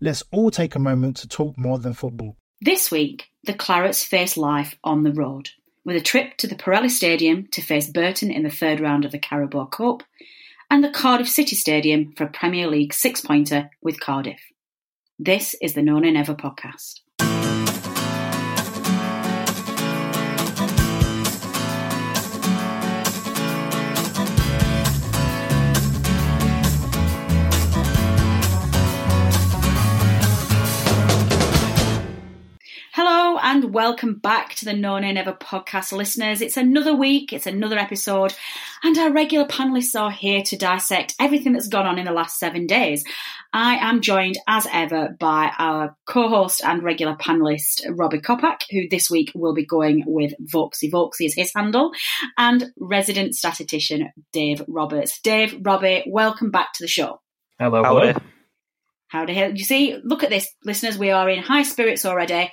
Let's all take a moment to talk more than football. This week, the Clarets face life on the road, with a trip to the Pirelli Stadium to face Burton in the third round of the Carabao Cup, and the Cardiff City Stadium for a Premier League six pointer with Cardiff. This is the No Nay Never podcast. And welcome back to the No Nay Never podcast, listeners. It's another week, it's another episode, and our regular panelists are here to dissect everything that's gone on in the last seven days. I am joined, as ever, by our co-host and regular panelist Robbie Kopak, who this week will be going with Voxy. Voxy is his handle, and resident statistician Dave Roberts. Dave, Robbie, welcome back to the show. Hello, hello. Howdy, you see, look at this, listeners. We are in high spirits already.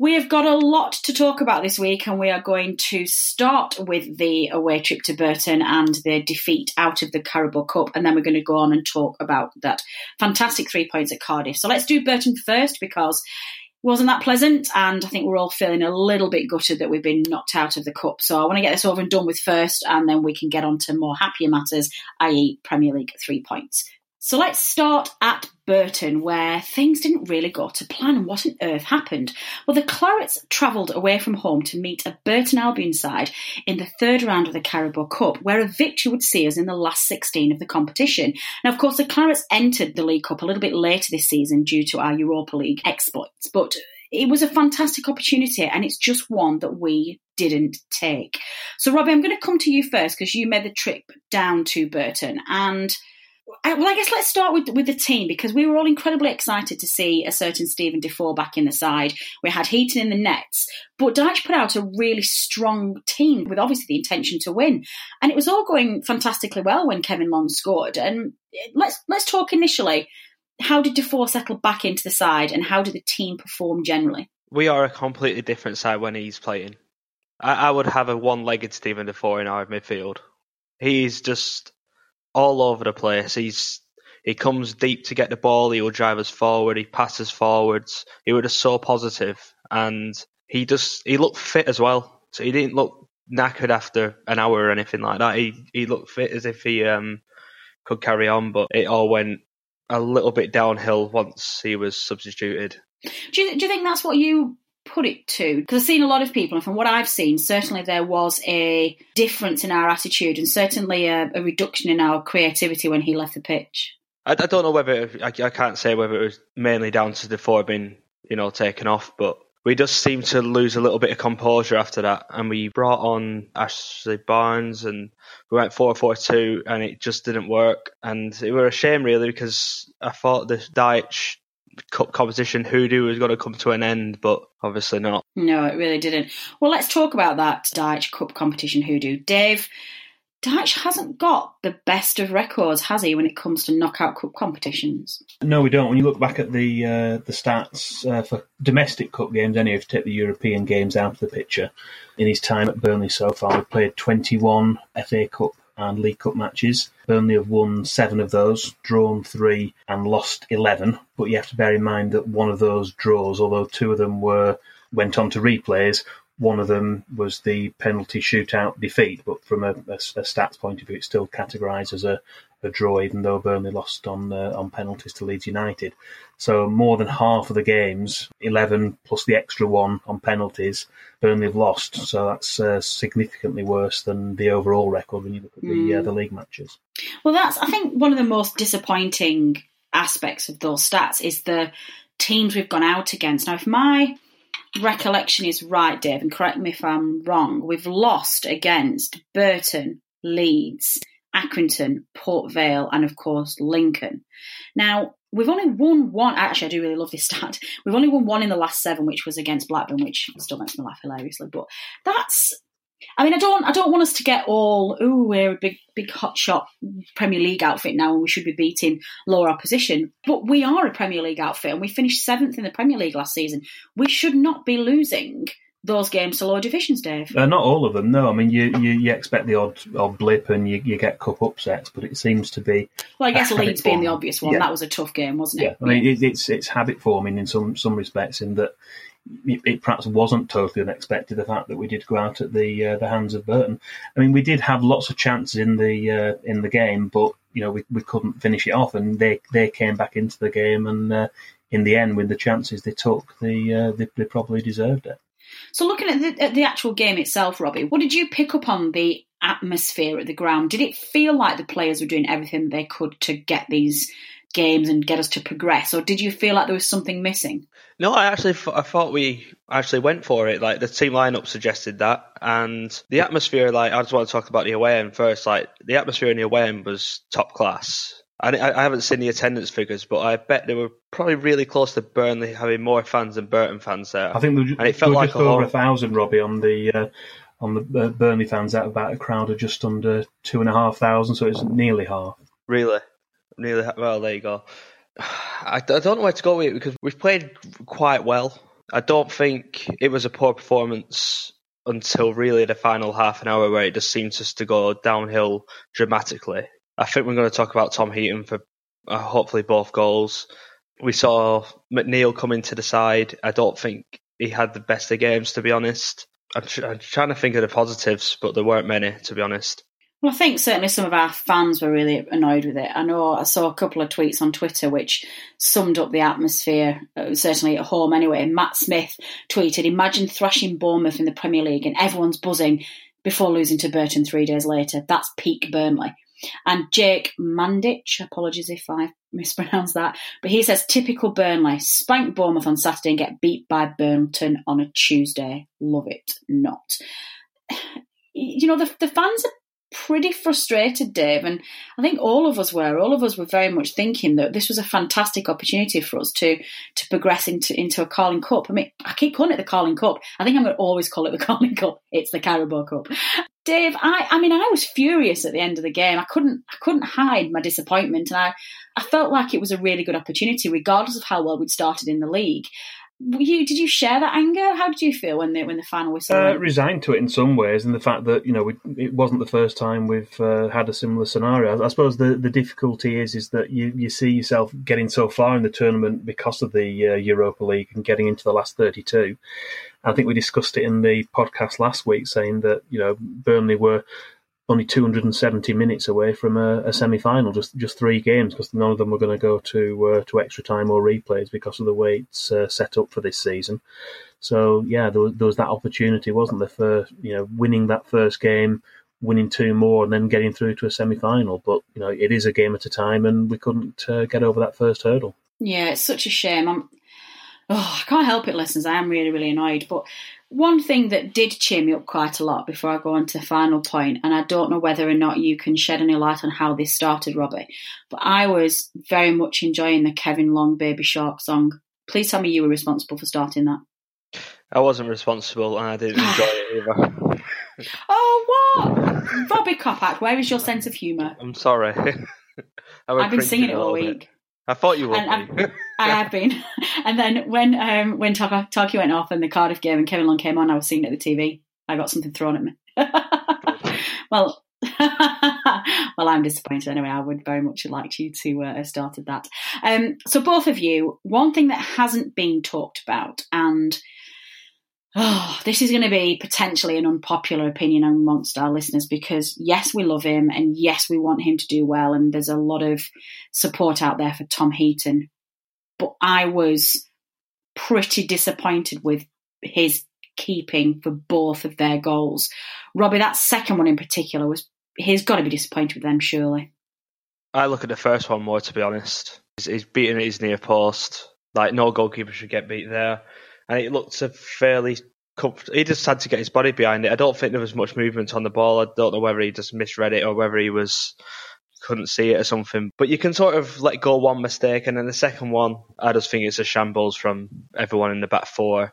We have got a lot to talk about this week, and we are going to start with the away trip to Burton and the defeat out of the Carabao Cup, and then we're going to go on and talk about that fantastic three points at Cardiff. So let's do Burton first because it wasn't that pleasant, and I think we're all feeling a little bit gutted that we've been knocked out of the cup. So I want to get this over and done with first, and then we can get on to more happier matters, i.e., Premier League three points. So let's start at Burton, where things didn't really go to plan. And what on earth happened? Well, the Clarets travelled away from home to meet a Burton Albion side in the third round of the Carabao Cup, where a victory would see us in the last 16 of the competition. Now, of course, the Clarets entered the League Cup a little bit later this season due to our Europa League exploits, but it was a fantastic opportunity and it's just one that we didn't take. So, Robbie, I'm going to come to you first because you made the trip down to Burton and well, I guess let's start with with the team because we were all incredibly excited to see a certain Steven Defour back in the side. We had Heaton in the nets, but Dyche put out a really strong team with obviously the intention to win, and it was all going fantastically well when Kevin Long scored. And let's let's talk initially. How did Defour settle back into the side, and how did the team perform generally? We are a completely different side when he's playing. I, I would have a one-legged Steven Defour in our midfield. He's just all over the place. He's he comes deep to get the ball. He will drive us forward. He passes forwards. He was just so positive, and he just he looked fit as well. So he didn't look knackered after an hour or anything like that. He he looked fit as if he um could carry on, but it all went a little bit downhill once he was substituted. Do you, do you think that's what you put it to? Because I've seen a lot of people, and from what I've seen, certainly there was a difference in our attitude and certainly a, a reduction in our creativity when he left the pitch. I, I don't know whether I, I, can't say whether it was mainly down to Defour being you know taken off, but we just seemed to lose a little bit of composure after that, and we brought on Ashley Barnes, and we went 4 4 2, and it just didn't work, and it were a shame really because I thought the Dyche cup competition hoodoo was going to come to an end, but obviously not. No, it really didn't. Well, let's talk about that Dyche Cup competition hoodoo. Dave, Dyche hasn't got the best of records, has he, when it comes to knockout cup competitions? No, we don't. When you look back at the uh, the stats uh, for domestic cup games, anyway, if you take the European games out of the picture, in his time at Burnley so far, we've played 21 FA Cup and League Cup matches. Burnley have won seven of those, drawn three, and lost 11. But you have to bear in mind that one of those draws, although two of them were went on to replays. One of them was the penalty shootout defeat, but from a, a, a stats point of view, it's still categorised as a, a draw, even though Burnley lost on uh, on penalties to Leeds United. So more than half of the games, eleven plus the extra one on penalties, Burnley have lost. So that's uh, significantly worse than the overall record when you look at the mm. uh, the league matches. Well, that's I think one of the most disappointing aspects of those stats is the teams we've gone out against. Now, if my recollection is right, Dave, and correct me if I'm wrong, we've lost against Burton, Leeds, Accrington, Port Vale, and of course Lincoln. Now, we've only won one. Actually, I do really love this stat. We've only won one in the last seven, which was against Blackburn, which still makes me laugh hilariously. But that's. I mean, I don't. I don't want us to get all. Oh, we're a big, big hot shot Premier League outfit now, and we should be beating lower opposition. But we are a Premier League outfit, and we finished seventh in the Premier League last season. We should not be losing those games to lower divisions, Dave? Uh, not all of them, no. I mean, you, you, you expect the odd odd blip and you, you get cup upsets, but it seems to be. Well, I guess Leeds being the obvious one, yeah. that was a tough game, wasn't it? Yeah, I mean, it, it's it's habit forming in some some respects, in that it, it, perhaps wasn't totally unexpected the fact that we did go out at the uh, the hands of Burton. I mean, we did have lots of chances in the uh, in the game, but you know we, we couldn't finish it off, and they they came back into the game, and uh, in the end, with the chances they took, they, uh, they they probably deserved it. So, looking at the, at the actual game itself, Robbie, what did you pick up on the atmosphere at the ground? Did it feel like the players were doing everything they could to get these games and get us to progress, or did you feel like there was something missing? No, I actually I thought we actually went for it. Like the team lineup suggested that, and the atmosphere. Like I just want to talk about the away end first. Like the atmosphere in the away end was top class. I, I haven't seen the attendance figures, but I bet they were probably really close to Burnley having more fans than Burton fans there. I think there and it felt like just a over a thousand, Robbie, on the uh, on the uh, Burnley fans out about a crowd of just under two and a half thousand, so it's nearly half. Really, nearly. Well, there you go. I, I don't know where to go with it because we've played quite well. I don't think it was a poor performance until really the final half an hour where it just seems just to go downhill dramatically. I think we're going to talk about Tom Heaton for uh, hopefully both goals. We saw McNeil come into the side. I don't think he had the best of games, to be honest. I'm, tr- I'm trying to think of the positives, but there weren't many, to be honest. Well, I think certainly some of our fans were really annoyed with it. I know I saw a couple of tweets on Twitter which summed up the atmosphere, uh, certainly at home anyway. Matt Smith tweeted, Imagine thrashing Bournemouth in the Premier League and everyone's buzzing before losing to Burton three days later. That's peak Burnley. And Jake Mandich, apologies if I mispronounced that, but he says typical Burnley, spank Bournemouth on Saturday and get beat by Burton on a Tuesday. Love it not. You know, the, the fans are pretty frustrated, Dave, and I think all of us were. All of us were very much thinking that this was a fantastic opportunity for us to to progress into into a Carling Cup. I mean, I keep calling it the Carling Cup. I think I'm going to always call it the Carling Cup. It's the Carabao Cup. Dave, I, I mean, I was furious at the end of the game. I couldn't, I couldn't hide my disappointment, and I, I felt like it was a really good opportunity, regardless of how well we'd started in the league you did you share that anger? How did you feel when the when the final whistle? Uh, resigned to it in some ways, and the fact that you know we, it wasn't the first time we've uh, had a similar scenario. I suppose the, the difficulty is is that you, you see yourself getting so far in the tournament because of the uh, Europa League and getting into the last thirty two. I think we discussed it in the podcast last week, saying that you know Burnley were only 270 minutes away from a, a semi-final, just just three games, because none of them were going to go to uh, to extra time or replays because of the way it's uh, set up for this season. So yeah, there was, there was that opportunity, wasn't there, for you know winning that first game, winning two more, and then getting through to a semi-final. But you know it is a game at a time, and we couldn't uh, get over that first hurdle. Yeah, it's such a shame. I'm, oh, I can't help it, listeners. I am really, really annoyed. But one thing that did cheer me up quite a lot before I go on to the final point, and I don't know whether or not you can shed any light on how this started, Robbie, but I was very much enjoying the Kevin Long Baby Shark song. Please tell me you were responsible for starting that. I wasn't responsible and I didn't enjoy it either. oh, what? Robbie Kopak, where is your sense of humour? I'm sorry. I've been singing it all week. I thought you would. I have been. And then when um, when Tarky went off and the Cardiff game and Kevin Long came on, I was seeing it at the TV. I got something thrown at me. well, well, I'm disappointed anyway. I would very much have liked you to uh, have started that. Um, so, both of you, one thing that hasn't been talked about, and Oh, this is going to be potentially an unpopular opinion amongst our listeners because, yes, we love him and yes, we want him to do well. And there's a lot of support out there for Tom Heaton. But I was pretty disappointed with his keeping for both of their goals. Robbie, that second one in particular was he's got to be disappointed with them, surely. I look at the first one more, to be honest. He's, he's beaten his near post. Like no goalkeeper should get beat there, and it looked a fairly. comfortable. he just had to get his body behind it. I don't think there was much movement on the ball. I don't know whether he just misread it or whether he was couldn't see it or something. But you can sort of let go one mistake, and then the second one, I just think it's a shambles from everyone in the back four.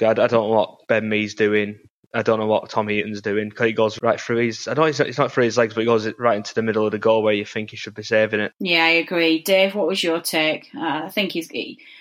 I, I don't know what Ben Mee's doing. I don't know what Tom Heaton's doing. He goes right through his. I know it's not through his legs, but he goes right into the middle of the goal where you think he should be saving it. Yeah, I agree. Dave, what was your take? Uh, I think he's,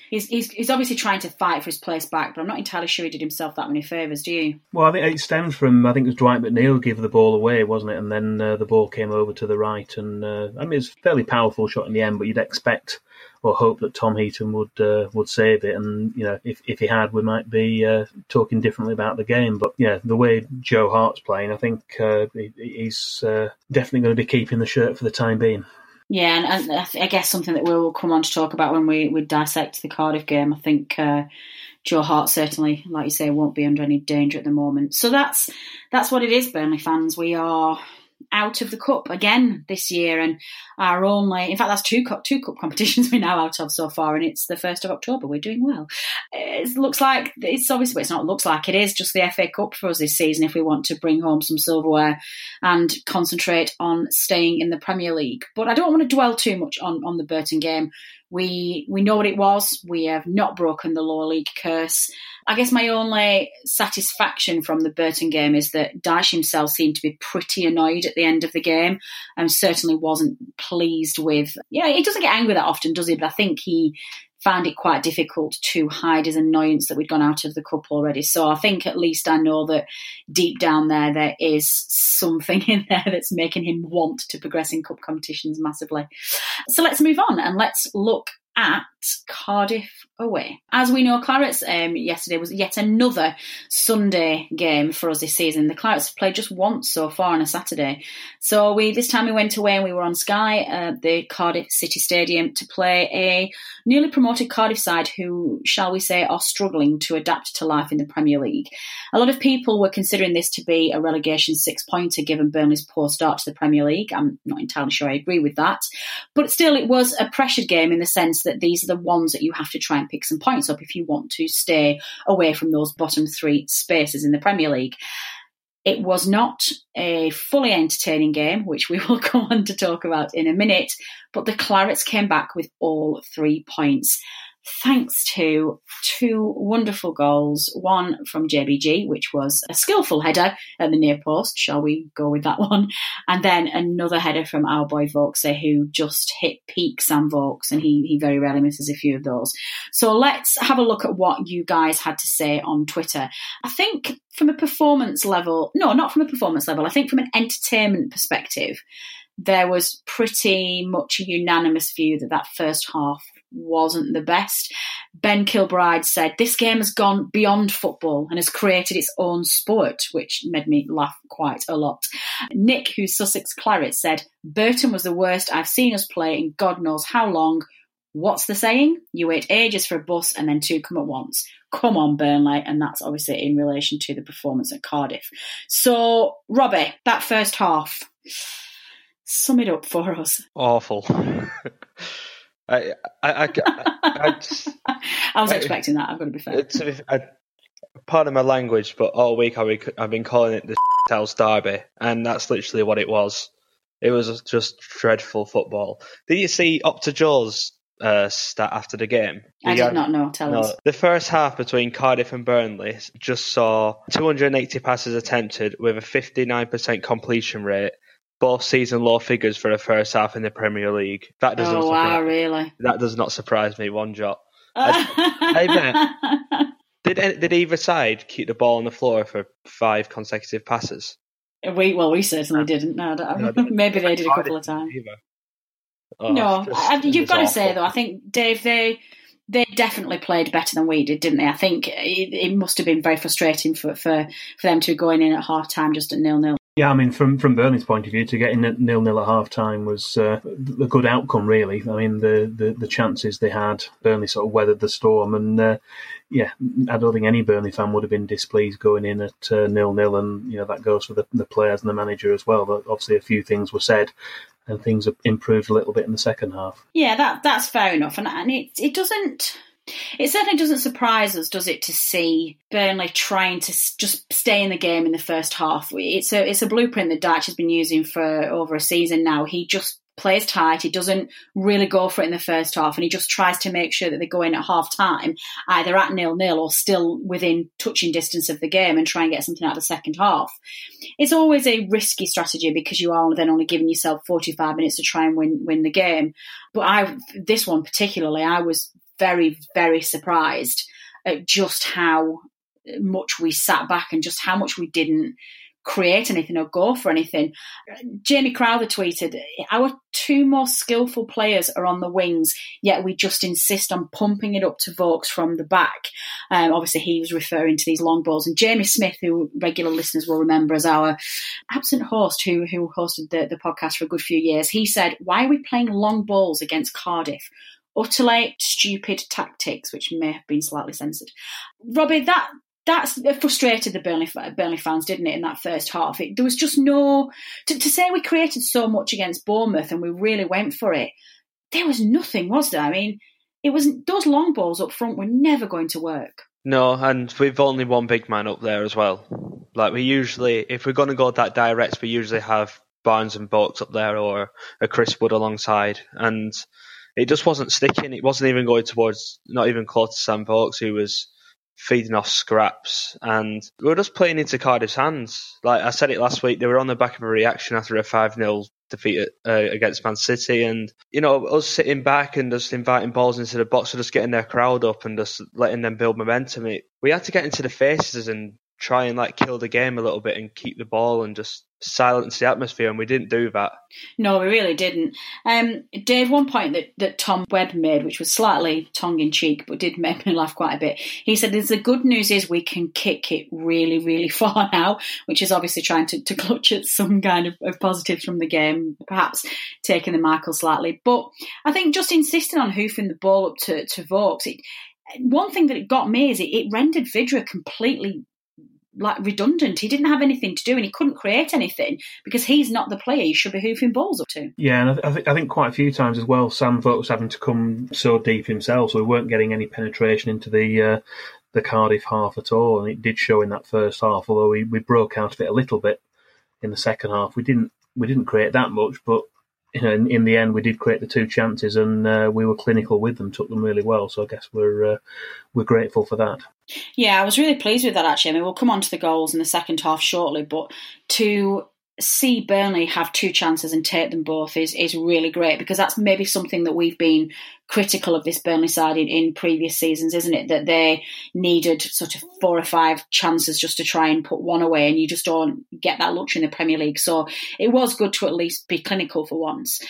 he's he's he's obviously trying to fight for his place back, but I'm not entirely sure he did himself that many favours. Do you? Well, I think it stems from I think it was Dwight McNeil gave the ball away, wasn't it? And then uh, the ball came over to the right, and uh, I mean it's a fairly powerful shot in the end, but you'd expect or hope that Tom Heaton would uh, would save it. And you know, if if he had, we might be uh, talking differently about the game. But yeah, the way Joe Hart's playing, I think uh, he, he's uh, definitely going to be keeping the shirt for the time being. Yeah, and, and I guess something that we'll come on to talk about when we, we dissect the Cardiff game. I think uh, Joe Hart certainly, like you say, won't be under any danger at the moment. So that's that's what it is, Burnley fans. We are out of the cup again this year, and our only, in fact, that's two cup two cup competitions we're now out of so far, and it's the first of October. We're doing well. It looks like it's obviously it's not looks like it is just the FA Cup for us this season if we want to bring home some silverware and concentrate on staying in the Premier League. But I don't want to dwell too much on on the Burton game. We we know what it was. We have not broken the lower league curse. I guess my only satisfaction from the Burton game is that Dyche himself seemed to be pretty annoyed at the end of the game and certainly wasn't pleased with. Yeah, he doesn't get angry that often, does he? But I think he found it quite difficult to hide his annoyance that we'd gone out of the cup already. So I think at least I know that deep down there, there is something in there that's making him want to progress in cup competitions massively. So let's move on and let's look at Cardiff away. As we know, Clarets um, yesterday was yet another Sunday game for us this season. The Clarets have played just once so far on a Saturday. So we this time we went away and we were on Sky at the Cardiff City Stadium to play a newly promoted Cardiff side who, shall we say, are struggling to adapt to life in the Premier League. A lot of people were considering this to be a relegation six pointer given Burnley's poor start to the Premier League. I'm not entirely sure I agree with that. But still, it was a pressured game in the sense that these are the ones that you have to try and pick some points up if you want to stay away from those bottom three spaces in the Premier League. It was not a fully entertaining game, which we will go on to talk about in a minute, but the Clarets came back with all three points thanks to two wonderful goals. One from JBG, which was a skillful header at the near post, shall we go with that one? And then another header from our boy Vokes, who just hit peak Sam Vokes, and he, he very rarely misses a few of those. So let's have a look at what you guys had to say on Twitter. I think from a performance level, no, not from a performance level, I think from an entertainment perspective, there was pretty much a unanimous view that that first half wasn't the best. Ben Kilbride said, This game has gone beyond football and has created its own sport, which made me laugh quite a lot. Nick, who's Sussex Claret, said, Burton was the worst I've seen us play in God knows how long. What's the saying? You wait ages for a bus and then two come at once. Come on, Burnley. And that's obviously in relation to the performance at Cardiff. So, Robbie, that first half, sum it up for us. Awful. I, I, I, I, I was expecting that. I've got to be fair. To be, I, pardon my language, but all week I've, I've been calling it the house derby, and that's literally what it was. It was just dreadful football. Did you see Opta Joe's uh, stat after the game? I did not know. Tell no, us. The first half between Cardiff and Burnley just saw 280 passes attempted with a 59% completion rate both season low figures for the first half in the Premier League. That doesn't. Oh wow! Really? That does not surprise me one jot. I, did did either side keep the ball on the floor for five consecutive passes? We well, we certainly didn't. No, no maybe they did a couple of times. Oh, no, just, I, you've got to say though. I think Dave they they definitely played better than we did, didn't they? I think it, it must have been very frustrating for, for, for them to be going in at half time just at nil nil. Yeah, I mean, from from Burnley's point of view, to get in at nil nil at half time was uh, a good outcome, really. I mean, the, the, the chances they had, Burnley sort of weathered the storm, and uh, yeah, I don't think any Burnley fan would have been displeased going in at uh, nil nil, and you know that goes for the, the players and the manager as well. But obviously, a few things were said, and things improved a little bit in the second half. Yeah, that that's fair enough, and and it it doesn't. It certainly doesn't surprise us, does it, to see Burnley trying to just stay in the game in the first half? It's a it's a blueprint that Dyche has been using for over a season now. He just plays tight. He doesn't really go for it in the first half, and he just tries to make sure that they go in at half time, either at nil nil or still within touching distance of the game, and try and get something out of the second half. It's always a risky strategy because you are then only giving yourself forty five minutes to try and win win the game. But I this one particularly, I was very, very surprised at just how much we sat back and just how much we didn't create anything or go for anything. Jamie Crowther tweeted, Our two most skillful players are on the wings, yet we just insist on pumping it up to Vokes from the back. Um, obviously, he was referring to these long balls. And Jamie Smith, who regular listeners will remember as our absent host who, who hosted the, the podcast for a good few years, he said, Why are we playing long balls against Cardiff? Utterly stupid tactics, which may have been slightly censored. Robbie, that that's frustrated the Burnley Burnley fans, didn't it? In that first half, it, there was just no to, to, say we created so much against Bournemouth and we really went for it. There was nothing, was there? I mean, it was those long balls up front were never going to work. No, and we've only one big man up there as well. Like we usually, if we're going to go that direct, we usually have Barnes and Vokes up there or a Chris Wood alongside, and it just wasn't sticking. It wasn't even going towards, not even close to Sam who was feeding off scraps. And we were just playing into Cardiff's hands. Like I said it last week, they were on the back of a reaction after a 5 0 defeat uh, against Man City. And, you know, us sitting back and just inviting balls into the box or just getting their crowd up and just letting them build momentum. It, we had to get into the faces and try and like kill the game a little bit and keep the ball and just silence the atmosphere and we didn't do that. No we really didn't. Um, dave one point that, that tom webb made which was slightly tongue-in-cheek but did make me laugh quite a bit. He said the good news is we can kick it really really far now which is obviously trying to, to clutch at some kind of, of positives from the game perhaps taking the markle slightly. But i think just insisting on hoofing the ball up to, to Vokes it, one thing that it got me is it, it rendered Vydra completely like redundant. He didn't have anything to do, and he couldn't create anything because he's not the player you should be hoofing balls up to. Yeah, and I, th- I think quite a few times as well, Sam Vokes was having to come so deep himself, so we weren't getting any penetration into the uh, the Cardiff half at all, and it did show in that first half. Although we, we broke out of it a little bit in the second half, we didn't we didn't create that much, but you know, in, in, the end, we did create the two chances, and uh, we were clinical with them, took them really well. So I guess we're uh, we're grateful for that. Yeah, I was really pleased with that. Actually, I mean, we'll come on to the goals in the second half shortly, but to see Burnley have two chances and take them both is is really great because that's maybe something that we've been critical of this Burnley side in, in, previous seasons, isn't it? That they needed sort of four or five chances just to try and put one away, and you just don't get that luxury in the Premier League. So it was good to at least be clinical for once.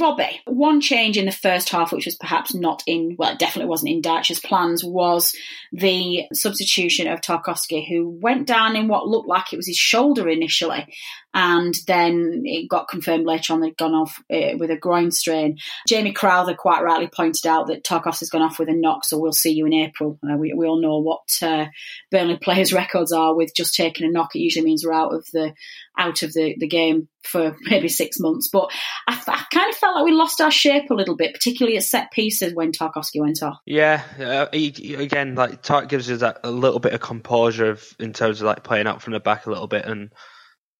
Robbie, one change in the first half, which was perhaps not in, well, it definitely wasn't in Dyche's plans, was the substitution of Tarkowski, who went down in what looked like it was his shoulder initially, and then it got confirmed later on he'd gone off uh, with a groin strain. Jamie Crowther quite rightly pointed out that Tarkowski's gone off with a knock, so we'll see you in April. Uh, we, we all know what uh, Burnley players' records are with just taking a knock. It usually means we're out of the out of the, the game for maybe six months. But I, I, kind of felt like we lost our shape a little bit, particularly at set pieces when Tarkowski went off. Yeah, uh, he, again, like Tark gives us that a little bit of composure of, in terms of like playing out from the back a little bit, and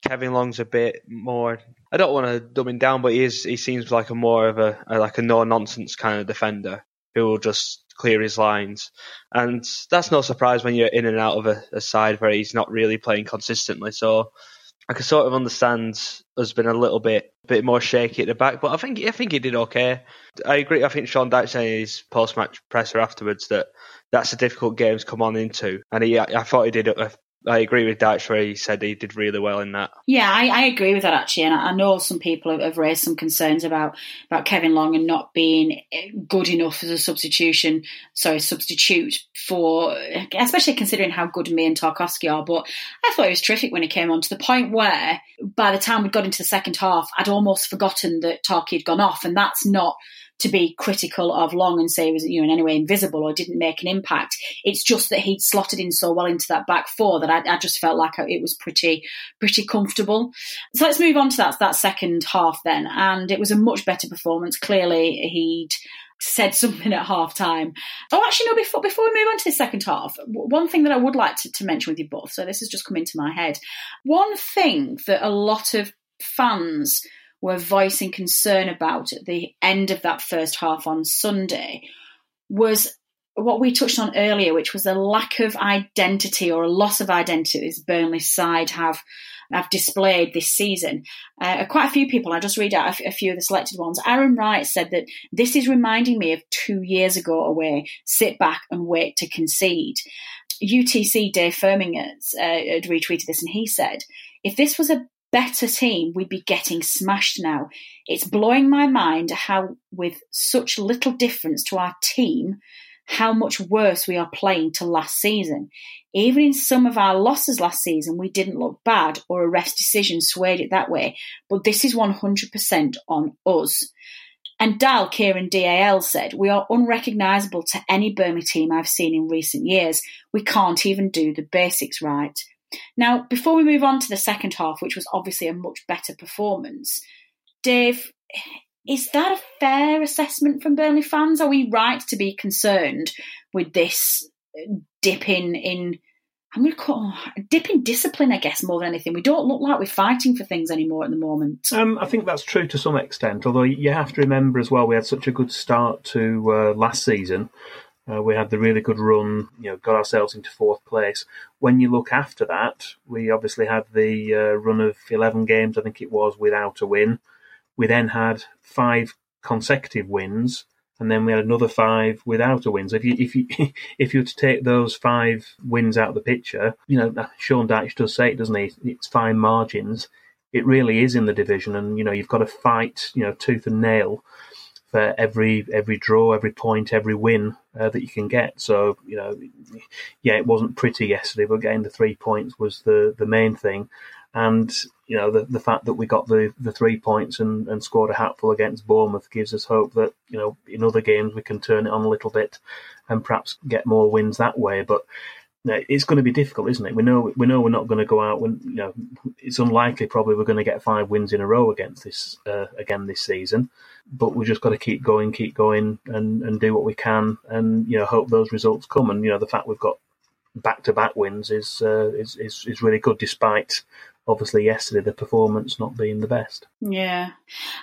Kevin Long's a bit more. I don't want to dumb him down, but he is. He seems like a more of a, a like a no nonsense kind of defender who will just clear his lines. And that's no surprise when you're in and out of a, a, side where he's not really playing consistently. So I can sort of understand us being a little bit bit more shaky at the back, but I think I think he did okay. I agree. I think Sean Dyche saying in his post match presser afterwards that that's a difficult game to come on into, and he I thought he did a I agree with Dyche where he said he did really well in that. Yeah, I, I agree with that actually, and I, I know some people have, have, raised some concerns about about Kevin Long and not being eh, good enough as a substitution. Sorry, substitute for, especially considering how good Mee and Tarkowski are. But I thought he was terrific when he came on to the point where by the time we got into the second half, I'd almost forgotten that Tarky had gone off, and that's not to be critical of Long and say he was, you know, in any way invisible or didn't make an impact. It's just that he'd slotted in so well into that back four that I, I just felt like it was pretty, pretty comfortable. So let's move on to that that second half then, and it was a much better performance. Clearly, he'd said something at half time. Oh, actually, no, before, before we move on to the second half, one thing that I would like to, to mention with you both, so this has just come into my head. One thing that a lot of fans were voicing concern about at the end of that first half on Sunday was what we touched on earlier, which was a lack of identity or a loss of identity this Burnley side have have displayed this season. Uh, quite a few people, I just read out a, few of the selected ones. Aaron Wright said that this is reminding me of two years ago away, sit back and wait to concede. UTC Dave Firmingers uh, had retweeted this and he said, if this was a better team, we'd be getting smashed now. It's blowing my mind how, with such little difference to our team, how much worse we are playing to last season. Even in some of our losses last season, we didn't look bad or a rest decision swayed it that way, but this is 100% on us. And Dal Kieran DAL said, We are unrecognisable to any Burnley team I've seen in recent years. We can't even do the basics right. Now, before we move on to the second half, which was obviously a much better performance, Dave, is that a fair assessment from Burnley fans? Are we right to be concerned with this dip in, in I'm going to call dip in discipline, I guess, more than anything. We don't look like we're fighting for things anymore at the moment. Um, I think that's true to some extent, although you have to remember as well we had such a good start to uh, last season. Uh, we had the really good run, you know, got ourselves into fourth place. When you look after that, we obviously had the uh, run of 11 games, I think it was, without a win. We then had five consecutive wins, and then we had another five without a win. So if you if you if you were to take those five wins out of the picture, you know, Sean Dyche does say it, doesn't he? It's fine margins. It really is in the division, and you know, you've got to fight, you know, tooth and nail for every every draw, every point, every win uh, that you can get. So you know, yeah, it wasn't pretty yesterday, but getting the three points was the the main thing. And you know, the the fact that we got the, the three points and, and scored a hatful against Bournemouth gives us hope that you know in other games we can turn it on a little bit and perhaps get more wins that way. But it's going to be difficult, isn't it? We know we know we're not going to go out when you know it's unlikely. Probably we're going to get five wins in a row against this uh, again this season, but we just got to keep going, keep going, and and do what we can, and you know hope those results come. And you know the fact we've got back to back wins is, uh, is is is really good, despite obviously yesterday the performance not being the best. Yeah,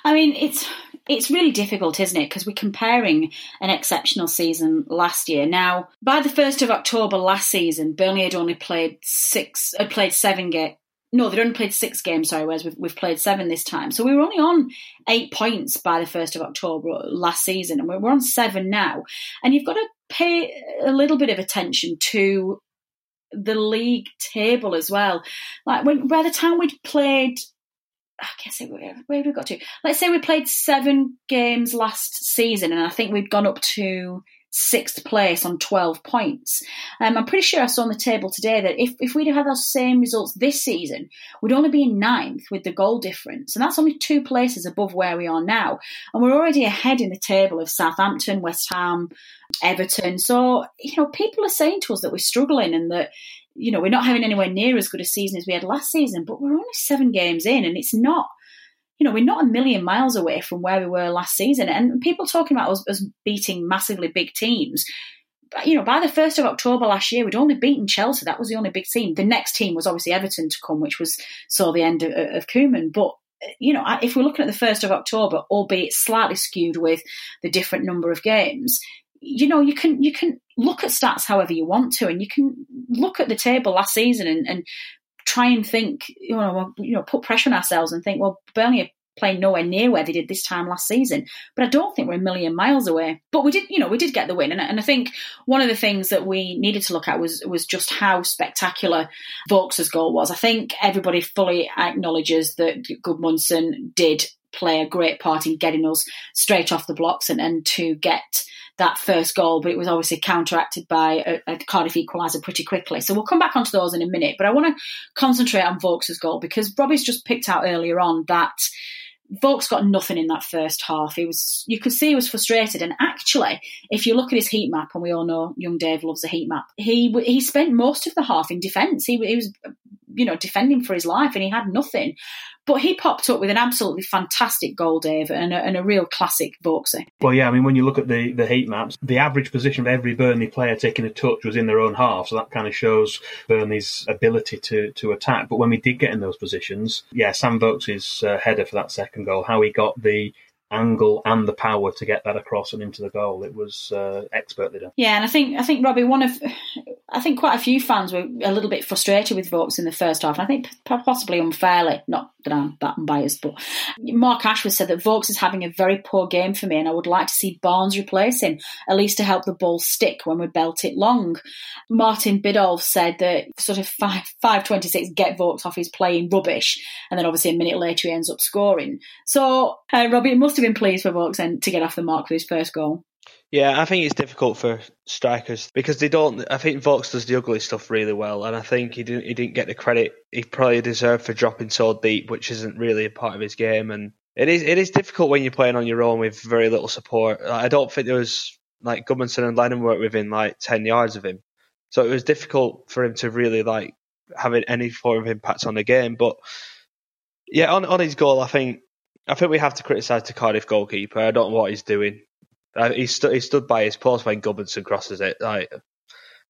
I mean it's it's really difficult, isn't it? Because we're comparing an exceptional season last year. Now, by the first of October last season, Burnley had only played six, had played seven games. No, they'd only played six games, sorry, whereas we've, we've played seven this time. So we were only on eight points by the 1st of October last season, and we're on seven now. And you've got to pay a little bit of attention to the league table as well. Like when by the time we'd played I guess it, where, we got to? Let's say we played seven games last season, and I think we'd gone up to sixth place on 12 points. Um, I'm pretty sure I saw on the table today that if, if we'd have had those same results this season, we'd only be in ninth with the goal difference. And that's only two places above where we are now. And we're already ahead in the table of Southampton, West Ham, Everton. So, you know, people are saying to us that we're struggling and that, you know, we're not having anywhere near as good a season as we had last season, but we're only seven games in and it's not, you know, we're not a million miles away from where we were last season. And people talking about us, us beating massively big teams. But, you know, by the 1st of October last year, we'd only beaten Chelsea. That was the only big team. The next team was obviously Everton to come, which was saw the end of, of. But you know, if we're looking at the 1st of October, albeit slightly skewed with the different number of games, you know, you can you can look at stats however you want to, and you can look at the table last season and, and try and think, you know, you know, put pressure on ourselves and think, well, Burnley are playing nowhere near where they did this time last season, but I don't think we're a million miles away. But we did, you know, we did get the win, and, and I think one of the things that we needed to look at was was just how spectacular Vokes' goal was. I think everybody fully acknowledges that Gudmundsson did play a great part in getting us straight off the blocks and, and to get that first goal, but it was obviously counteracted by a, a Cardiff equaliser pretty quickly. So we'll come back onto those in a minute, but I want to concentrate on Vokes' goal because Robbie's just picked out earlier on that Vokes got nothing in that first half. He was, you could see he was frustrated. And actually, if you look at his heat map, and we all know young Dave loves a heat map, he he spent most of the half in defence. He, he was, you know, defending for his life, and he had nothing. But he popped up with an absolutely fantastic goal, Dave, and a, and a real classic Vokesy. Well, yeah, I mean, when you look at the, the heat maps, the average position of every Burnley player taking a touch was in their own half, so that kind of shows Burnley's ability to, to attack. But when we did get in those positions, yeah, Sam Vokes' uh, header for that second goal, how he got the angle and the power to get that across and into the goal. It was uh, expertly done. Yeah, and I think I think Robbie, one of I think quite a few fans were a little bit frustrated with Vokes in the first half. And I think possibly unfairly, not that I'm that unbiased, but Mark Ashworth said that Vokes is having a very poor game for me, and I would like to see Barnes replace him at least to help the ball stick when we belt it long. Martin Biddulph said that sort of five five twenty six get Vokes off his playing rubbish, and then obviously a minute later he ends up scoring. So uh, Robbie, it must have been pleased for Vokes to get off the mark for his first goal. Yeah, I think it's difficult for strikers because they don't. I think Vokes does the ugly stuff really well, and I think he didn't. He didn't get the credit he probably deserved for dropping so deep, which isn't really a part of his game. And it is. It is difficult when you're playing on your own with very little support. I don't think there was like Gudmundsson and Lennon weren't within like ten yards of him, so it was difficult for him to really like having any form of impact on the game. But yeah, on on his goal, I think I think we have to criticise the Cardiff goalkeeper. I don't know what he's doing. Uh, he, stu- he stood by his post when Gudmundsson crosses it. Like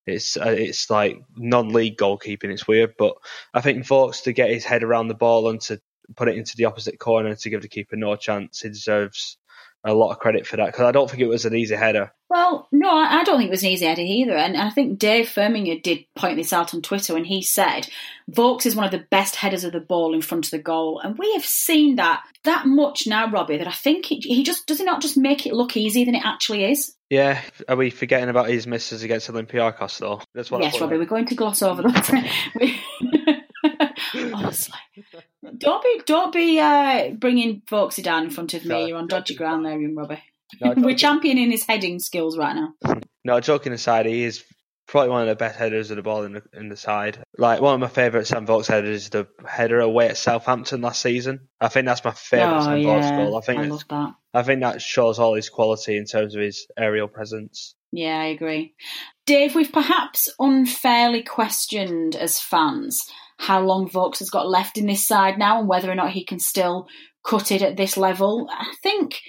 it's uh, it's like non-league goalkeeping. It's weird, but I think Vokes to get his head around the ball and to put it into the opposite corner to give the keeper no chance, he deserves a lot of credit for that because I don't think it was an easy header. Well, no, I don't think it was an easy header either. And I think Dave Firmino did point this out on Twitter when he said Vokes is one of the best headers of the ball in front of the goal. And we have seen that that much now, Robbie, that I think he, he just does he not just make it look easier than it actually is? Yeah, are we forgetting about his misses against Olympiacos though? That's what. Yes, Robbie, we're going to gloss over that. Honestly, don't be don't be uh, bringing Vokesy down in front of me. You're on dodgy ground there, young Robbie. No, We're championing his heading skills right now. No, joking aside, he is probably one of the best headers of the ball in the in the side. Like one of my favourite Sam Vokes headers is the header away at Southampton last season. I think that's my favourite oh, Sam yeah. Vokes goal. I think I love that. I think that shows all his quality in terms of his aerial presence. Yeah, I agree. Dave, we've perhaps unfairly questioned as fans how long Vokes has got left in this side now and whether or not he can still cut it at this level. I think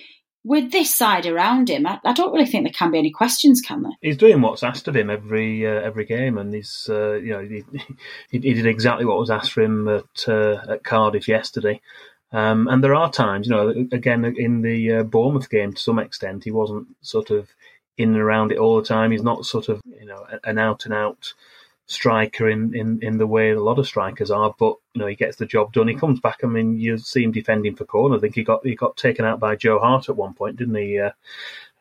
with this side around him, I, I, don't really think there can be any questions, can there? He's doing what's asked of him every uh, every game, and he's uh, you know he, he, did exactly what was asked for him at uh, at Cardiff yesterday. Um, and there are times, you know, again in the uh, Bournemouth game to some extent, he wasn't sort of in and around it all the time. He's not sort of you know an out and out striker in, in, in the way a lot of strikers are, but you know he gets the job done. He comes back. I mean, you see him defending for corner. I think he got he got taken out by Joe Hart at one point, didn't he? Uh,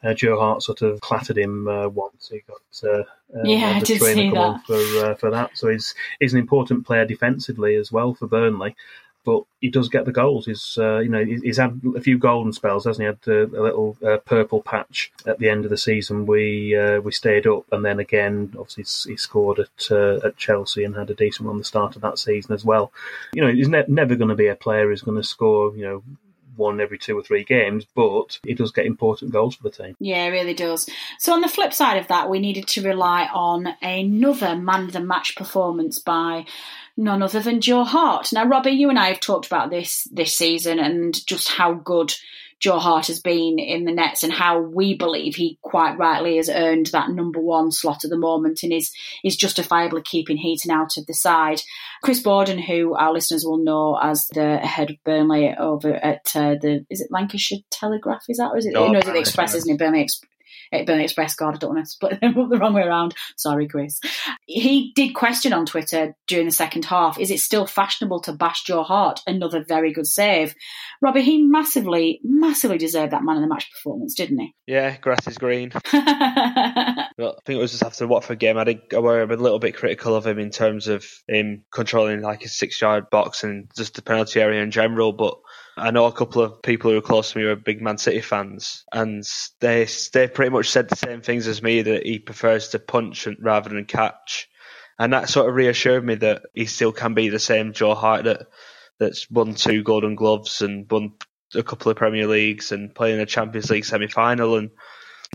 uh, Joe Hart sort of clattered him uh, once. He got uh, uh yeah, I did see that. for uh, for that. So he's he's an important player defensively as well for Burnley but he does get the goals. He's uh, you know he's had a few golden spells, hasn't he? Had a, a little uh, purple patch at the end of the season. We uh, we stayed up, and then again, obviously he scored at uh, at Chelsea and had a decent one the start of that season as well. You know, he's ne- never going to be a player who's going to score you know one every two or three games, but he does get important goals for the team. Yeah, it really does. So on the flip side of that, we needed to rely on another man of the match performance by none other than Joe Hart. Now, Robbie, you and I have talked about this this season and just how good Joe Hart has been in the nets and how we believe he quite rightly has earned that number one slot at the moment and is is justifiably keeping Heaton out of the side. Chris Boden, who our listeners will know as the head of Burnley over at uh, the is it Lancashire Telegraph? Is that or is it? No, no, is it the Express? Isn't it Burnley? Burnley Express. God, I don't want to split them up the wrong way around. Sorry, Chris. He did question on Twitter during the second half: Is it still fashionable to bash Joe Hart? Another very good save. Robbie, he massively, massively deserved that man of the match performance, didn't he? Yeah, grass is green. I think it was just after the Watford game. I did I were a little bit critical of him in terms of him controlling like his six yard box and just the penalty area in general, but I know a couple of people who are close to me who are big Man City fans, and they they pretty much said the same things as me that he prefers to punch rather than catch, and that sort of reassured me that he still can be the same Joe Hart that that's won two Golden Gloves and won a couple of Premier Leagues and playing a Champions League semi final and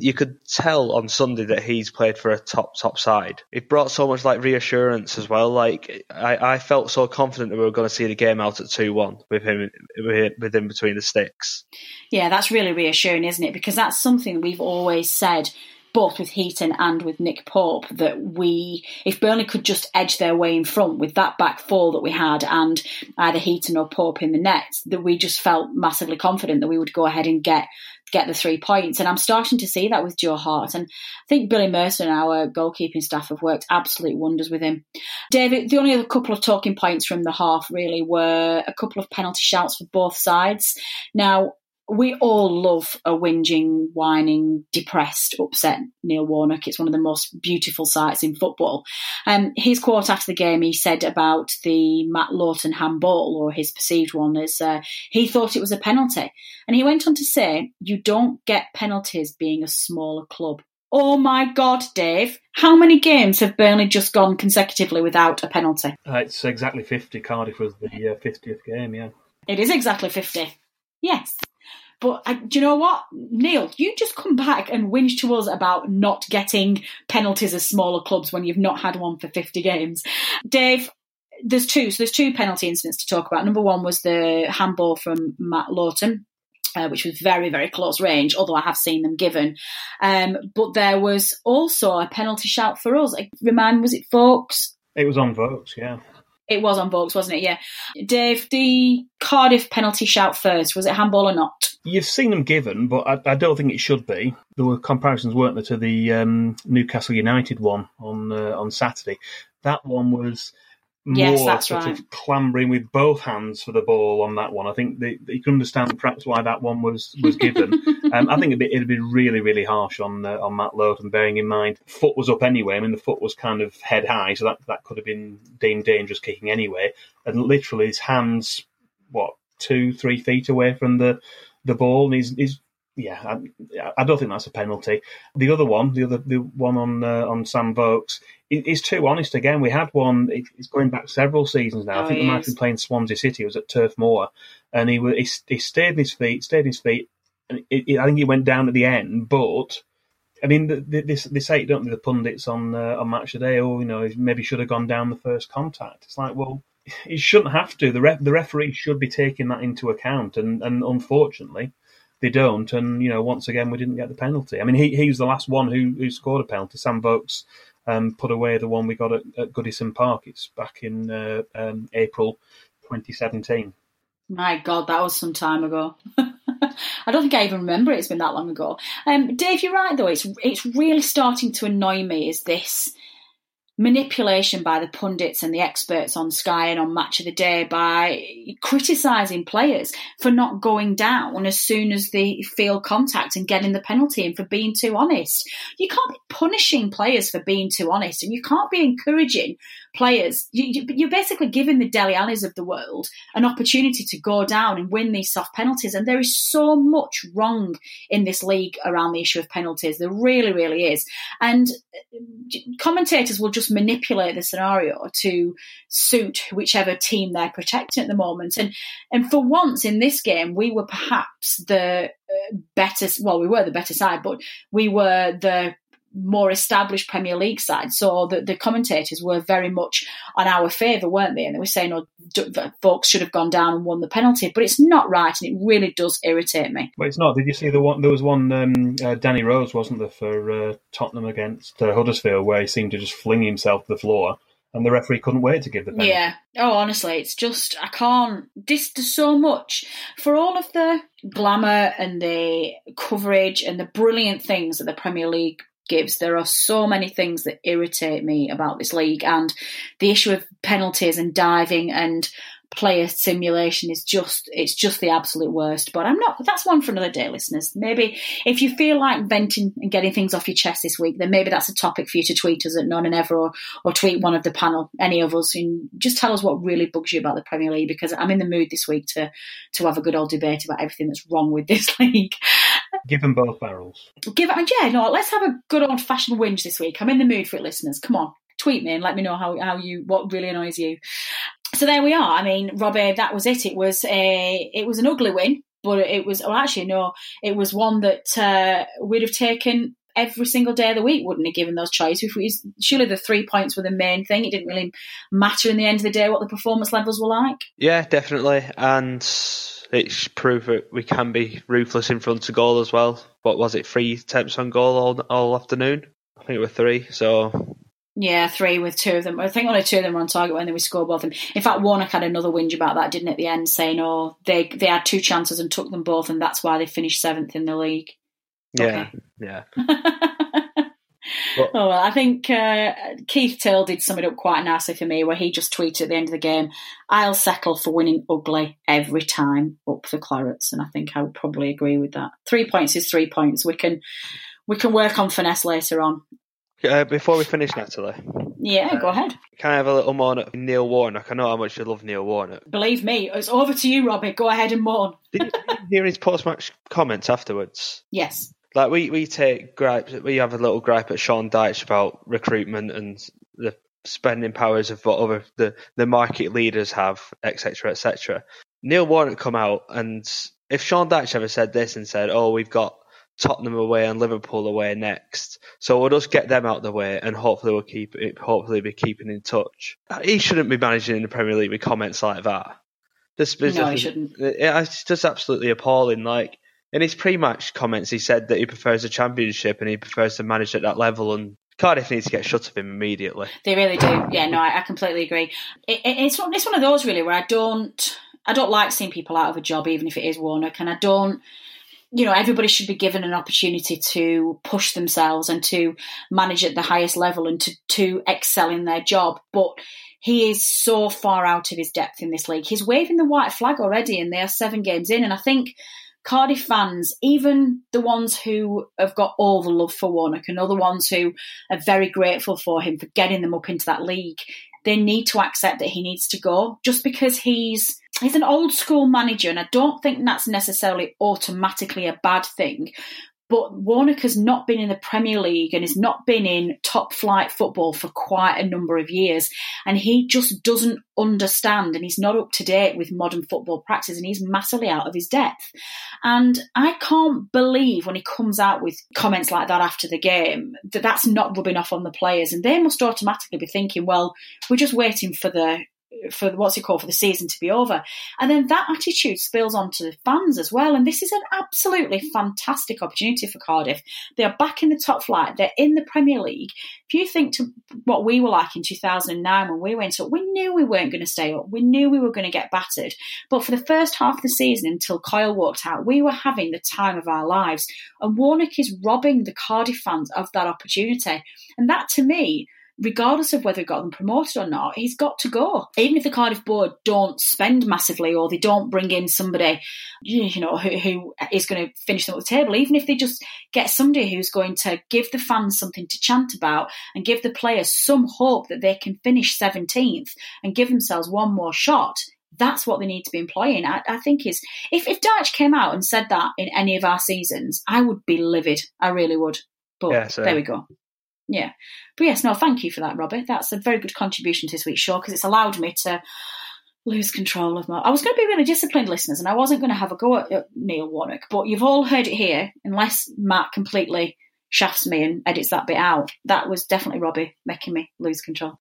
you could tell on Sunday that he's played for a top top side. It brought so much like reassurance as well. Like I, I felt so confident that we were going to see the game out at two one with him with him between the sticks. Yeah, that's really reassuring, isn't it? Because that's something we've always said. Both with Heaton and with Nick Pope, that we, if Burnley could just edge their way in front with that back four that we had, and either Heaton or Pope in the nets, that we just felt massively confident that we would go ahead and get get the three points. And I'm starting to see that with Joe Hart. And I think Billy Mercer and our goalkeeping staff have worked absolute wonders with him. David, the only other couple of talking points from the half really were a couple of penalty shouts for both sides. Now, we all love a whinging, whining, depressed, upset Neil Warnock. It's one of the most beautiful sights in football. Um, his quote after the game, he said about the Matt Lowton handball, or his perceived one, is uh, he thought it was a penalty. And he went on to say, You don't get penalties being a smaller club. Oh my God, Dave. How many games have Burnley just gone consecutively without a penalty? Uh, it's exactly 50. Cardiff was the uh, 50th game, yeah. It is exactly 50. Yes. But I, do you know what, Neil? You just come back and whinge to us about not getting penalties as smaller clubs when you've not had one for fifty games. Dave, there's two. So there's two penalty incidents to talk about. Number one was the handball from Matt Lowton. Uh, which was very, very close range, although I have seen them given. Um, but there was also a penalty shout for us. Remind, was it Vokes? It was on Vokes, yeah. It was on Vokes, wasn't it? Yeah. Dave, the Cardiff penalty shout first, was it handball or not? You've seen them given, but I, I don't think it should be. There were comparisons, weren't there, to the um, Newcastle United one on uh, on Saturday. That one was more yes, sort right. of clambering with both hands for the ball on that one. I think you can understand perhaps why that one was was given. um, I think it'd be, it'd be really really harsh on uh, on Matt Lowton, bearing in mind foot was up anyway. I mean the foot was kind of head high, so that that could have been deemed dangerous kicking anyway. And literally his hands, what two three feet away from the the ball, and he's, he's yeah, I, I, don't think that's a penalty. The other one, the other the one on uh, on Sam Vokes, is too honest. Again, we had one. It's going back several seasons now. Oh, I think we might have been playing Swansea City. It was at Turf Moor, and he was he, he stayed in his feet, stayed in his feet, and it, it, I think he went down at the end. But I mean, the, the, this they say, don't they, the pundits on uh, on Match Today? Oh, you know, he maybe should have gone down the first contact. It's like, well, he shouldn't have to. The ref, the referee should be taking that into account, and and unfortunately they don't. And you know, once again, we didn't get the penalty. I mean, he he was the last one who who scored a penalty. Sam Vokes um, put away the one we got at, at Goodison Park. It's back in uh, um, April 2017. My God, that was some time ago. I don't think I even remember it. It's been that long ago. Um, Dave, you're right though. It's it's really starting to annoy me. Is this manipulation by the pundits and the experts on Sky and on Match of the Day by criticising players for not going down as soon as they feel contact and getting the penalty and for being too honest. You can't be punishing players for being too honest and you can't be encouraging players. You, you, are basically giving the Dele Allis of the world an opportunity to go down and win these soft penalties. And there is so much wrong in this league around the issue of penalties. There really, really is. And commentators will just manipulate the scenario to suit whichever team they're protecting at the moment. And and for once in this game, we were perhaps the uh, better. Well, we were the better side, but we were the more established Premier League side. So the, the commentators were very much on our favour, weren't they? And they were saying, oh, Vokes should have gone down and won the penalty. But it's not right, and it really does irritate me. But it's not. Did you see the one? There was one. Um, uh, Danny Rose wasn't there for uh, Tottenham against uh, Huddersfield, where he seemed to just fling himself to the floor. and the referee couldn't wait to give the penalty. Yeah. Oh, honestly, it's just I can't. This does so much for all of the glamour and the coverage and the brilliant things that the Premier League gives. There are so many things that irritate me about this league, and the issue of penalties and diving and player simulation is just it's just the absolute worst. But i'm not that's one for another day listeners. Maybe if you feel like venting and getting things off your chest this week then maybe that's a topic for you to tweet us at No Nay Never or, or tweet one of the panel any of us and just tell us what really bugs you about the premier league because i'm in the mood this week to to have a good old debate about everything that's wrong with this league Give them both barrels. give it yeah no let's have a good old fashioned whinge this week i'm in the mood for it listeners come on tweet me and let me know how, how you what really annoys you so there we are. I mean, Robbie, uh, that was it. It was a it was an ugly win, but it was well, actually no, it was one that uh, we'd have taken every single day of the week, wouldn't it? Given those choices, if we, surely the three points were the main thing. It didn't really matter in the end of the day what the performance levels were like. Yeah, definitely, and it's proof that we can be ruthless in front of goal as well. What was it? Three attempts on goal all all afternoon. I think it was three. So Yeah, three with two of them. I think only two of them were on target when they we scored both of them. In fact, Warnock had another whinge about that, didn't at the end, saying, oh, they they had two chances and took them both, and that's why they finished seventh in the league. yeah, yeah. oh well, I think uh, Keith Till did sum it up quite nicely for me, where he just tweeted at the end of the game, "I'll settle for winning ugly every time up the Clarets," and I think I would probably agree with that. Three points is three points. We can we can work on finesse later on. Uh, before we finish, Natalie, Yeah, go ahead. can I have a little moan at Neil Warnock? I know how much you love Neil Warnock. Believe me, it's over to you, Robbie. Go ahead and mourn. Did you, hear his post-match comments afterwards? Yes. Like we, we take gripes, we have a little gripe at Sean Dyche about recruitment and the spending powers of what other the, the market leaders have, etc., etc. Neil Warnock come out and if Sean Dyche ever said this and said, "Oh, we've got Tottenham away and Liverpool away next, so we'll just get them out of the way and hopefully we'll keep it, hopefully be keeping in touch." He shouldn't be managing in the Premier League with comments like that. This No, he shouldn't. it- It's just absolutely appalling. Like in his pre-match comments, he said that he prefers the Championship and he prefers to manage at that level. And Cardiff needs to get shut of him immediately. They really do. Yeah, no, I, I completely agree. It, it, it's it's one of those really where I don't I don't like seeing people out of a job, even if it is Warnock, and I don't. You know, everybody should be given an opportunity to push themselves and to manage at the highest level and to to excel in their job, but. He is so far out of his depth in this league. He's waving the white flag already, and they are seven games in. And I think Cardiff fans, even the ones who have got all the love for Warnock and other ones who are very grateful for him for getting them up into that league, they need to accept that he needs to go just because he's he's an old school manager and I don't think that's necessarily automatically a bad thing. But Warnock has not been in the Premier League and has not been in top flight football for quite a number of years. And he just doesn't understand and he's not up to date with modern football practice and he's massively out of his depth. And I can't believe when he comes out with comments like that after the game that that's not rubbing off on the players. And they must automatically be thinking, well, we're just waiting for the for what's it called for the season to be over. And then that attitude spills onto the fans as well. And this is an absolutely fantastic opportunity for cardiff. They are back in the top flight. They're in the premier league. If you think to what we were like in 2009 when we went up we knew we weren't going to stay up. We knew we were going to get battered. But for the first half of the season until Coyle walked out we were having the time of our lives. And warnock is robbing the cardiff fans of that opportunity. And that to me regardless of whether he got them promoted or not, he's got to go. Even if the Cardiff board don't spend massively or they don't bring in somebody, you know, who, who is going to finish them at the table, even if they just get somebody who's going to give the fans something to chant about and give the players some hope that they can finish 17th and give themselves one more shot. That's what they need to be employing. I, I think is if if Dyche came out and said that in any of our seasons, I would be livid. I really would. But Yeah, so- there we go. Yeah. But yes, no, thank you for that, Robert. That's a very good contribution to this week's show because it's allowed me to lose control of my. I was going to be really disciplined, listeners, and I wasn't going to have a go at, at Neil Warnock, but you've all heard it here, unless Matt completely shafts me and edits that bit out. That was definitely Robbie making me lose control.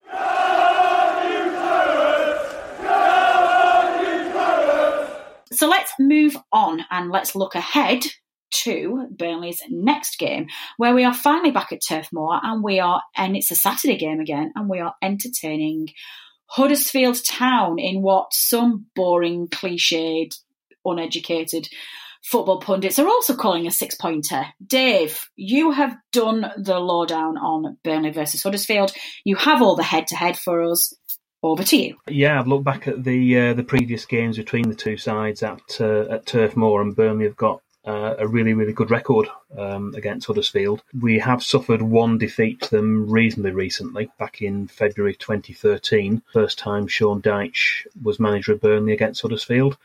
So let's move on and let's look ahead to Burnley's next game, where we are finally back at Turf Moor and we are, and it's a Saturday game again, and we are entertaining Huddersfield Town in what some boring, cliched, uneducated football pundits are also calling a six pointer. Dave, you have done the lowdown on Burnley versus Huddersfield. You have all the head to head for us. Over to you. Yeah, I've looked back at the uh, the previous games between the two sides at uh, at Turf Moor, and Burnley have got uh, a really, really good record um, against Huddersfield. We have suffered one defeat to them reasonably recently, back in February 2013, first time Sean Dyche was manager of Burnley against Huddersfield.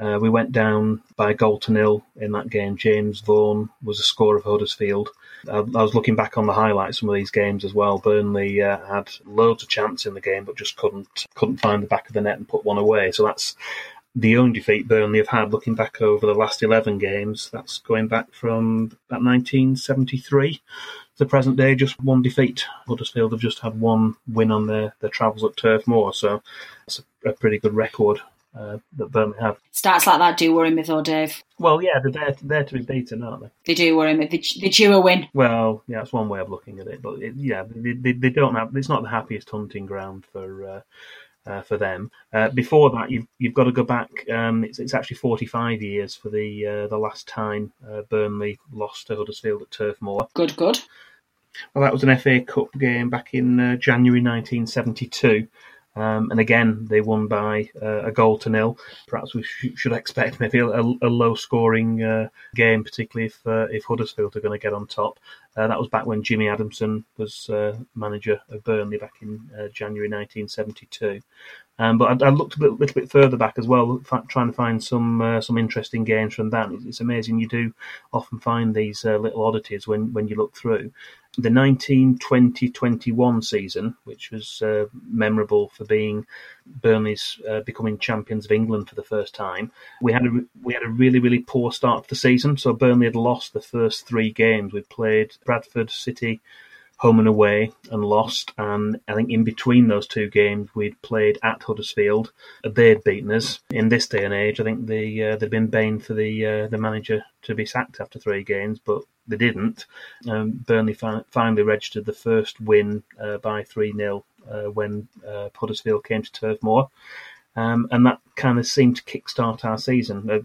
Uh, we went down by a goal to nil in that game. James Vaughan was a scorer of Huddersfield. I, I, was looking back on the highlights of some of these games as well. Burnley uh, had loads of chance in the game, but just couldn't couldn't find the back of the net and put one away. So that's the only defeat Burnley have had looking back over the last 11 games. That's going back from about 1973 to the present day, just one defeat. Huddersfield have just had one win on their, their travels at Turf Moor, so it's a, a pretty good record. Uh, that Burnley have. Stats like that do worry me though, Dave. Well, yeah, they're there, they're to be beaten, aren't they? They do worry me. They, they chew a win. Well, yeah, that's one way of looking at it. But it, yeah, they, they, they, don't have. It's not the happiest hunting ground for uh, uh, for them. Uh, before that, you've you've got to go back. Um, it's, it's actually 45 years for the uh, the last time uh, Burnley lost to Huddersfield at Turf Moor. Good, good. Well, that was an FA Cup game back in uh, January 1972. Um, and again, they won by uh, a goal to nil. Perhaps we sh- should expect maybe a, a low-scoring uh, game, particularly if uh, if Huddersfield are going to get on top. Uh, that was back when Jimmy Adamson was uh, manager of Burnley back in uh, January 1972. Um, but I, I looked a bit, little bit further back as well, trying to find some some interesting games from that. It's amazing you do often find these little oddities when, when you look through the 1920-21 season, which was uh, memorable for being Burnley's uh, becoming champions of England for the first time, we had a we had a really really poor start to the season. So Burnley had lost the first three games. We played Bradford City, home and away and lost. And I think in between those two games, we'd played at Huddersfield. They'd beaten us. In this day and age, I think they uh, they'd been bane for the uh, the manager to be sacked after three games, but they didn't. Um, Burnley fi- finally registered the first win uh, by three 0 uh, when uh, Huddersfield came to Turf Moor. Um, and that kind of seemed to kickstart our season. Uh,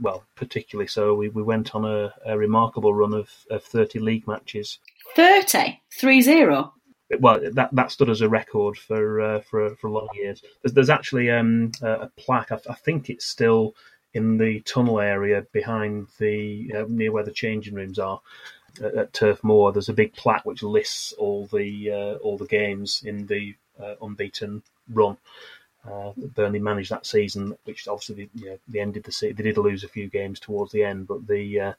well, particularly so. We, we went on a, a remarkable run of, of 30 league matches 30, 3 0. Well, that that stood as a record for uh, for for a lot of years. There's, there's actually um, a plaque. I, I, think it's still in the tunnel area behind the uh, near where the changing rooms are at, at, Turf Moor. There's a big plaque which lists all the uh, all the games in the uh, unbeaten run. Uh, Burnley managed that season, which obviously you know, they ended the season. They did lose a few games towards the end, but the uh,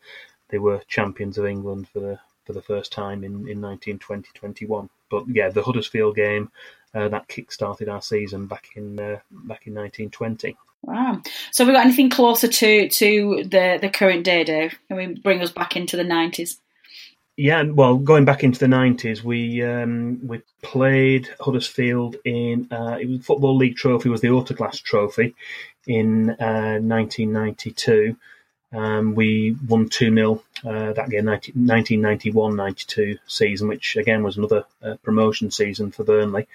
they were champions of England for the for the first time in, in 1920-21. But yeah, the Huddersfield game uh, that kick-started our season back in uh, back in 1920. Wow! So have we got anything closer to to the the current day, Dave? Can we bring us back into the 90s? Yeah, well, going back into the nineties, we um, we played Huddersfield in uh, it was Football League Trophy was the Autoglass Trophy in uh, 1992. Um, we won 2 0 uh, that game, 1991 92 season, which again was another uh, promotion season for Burnley.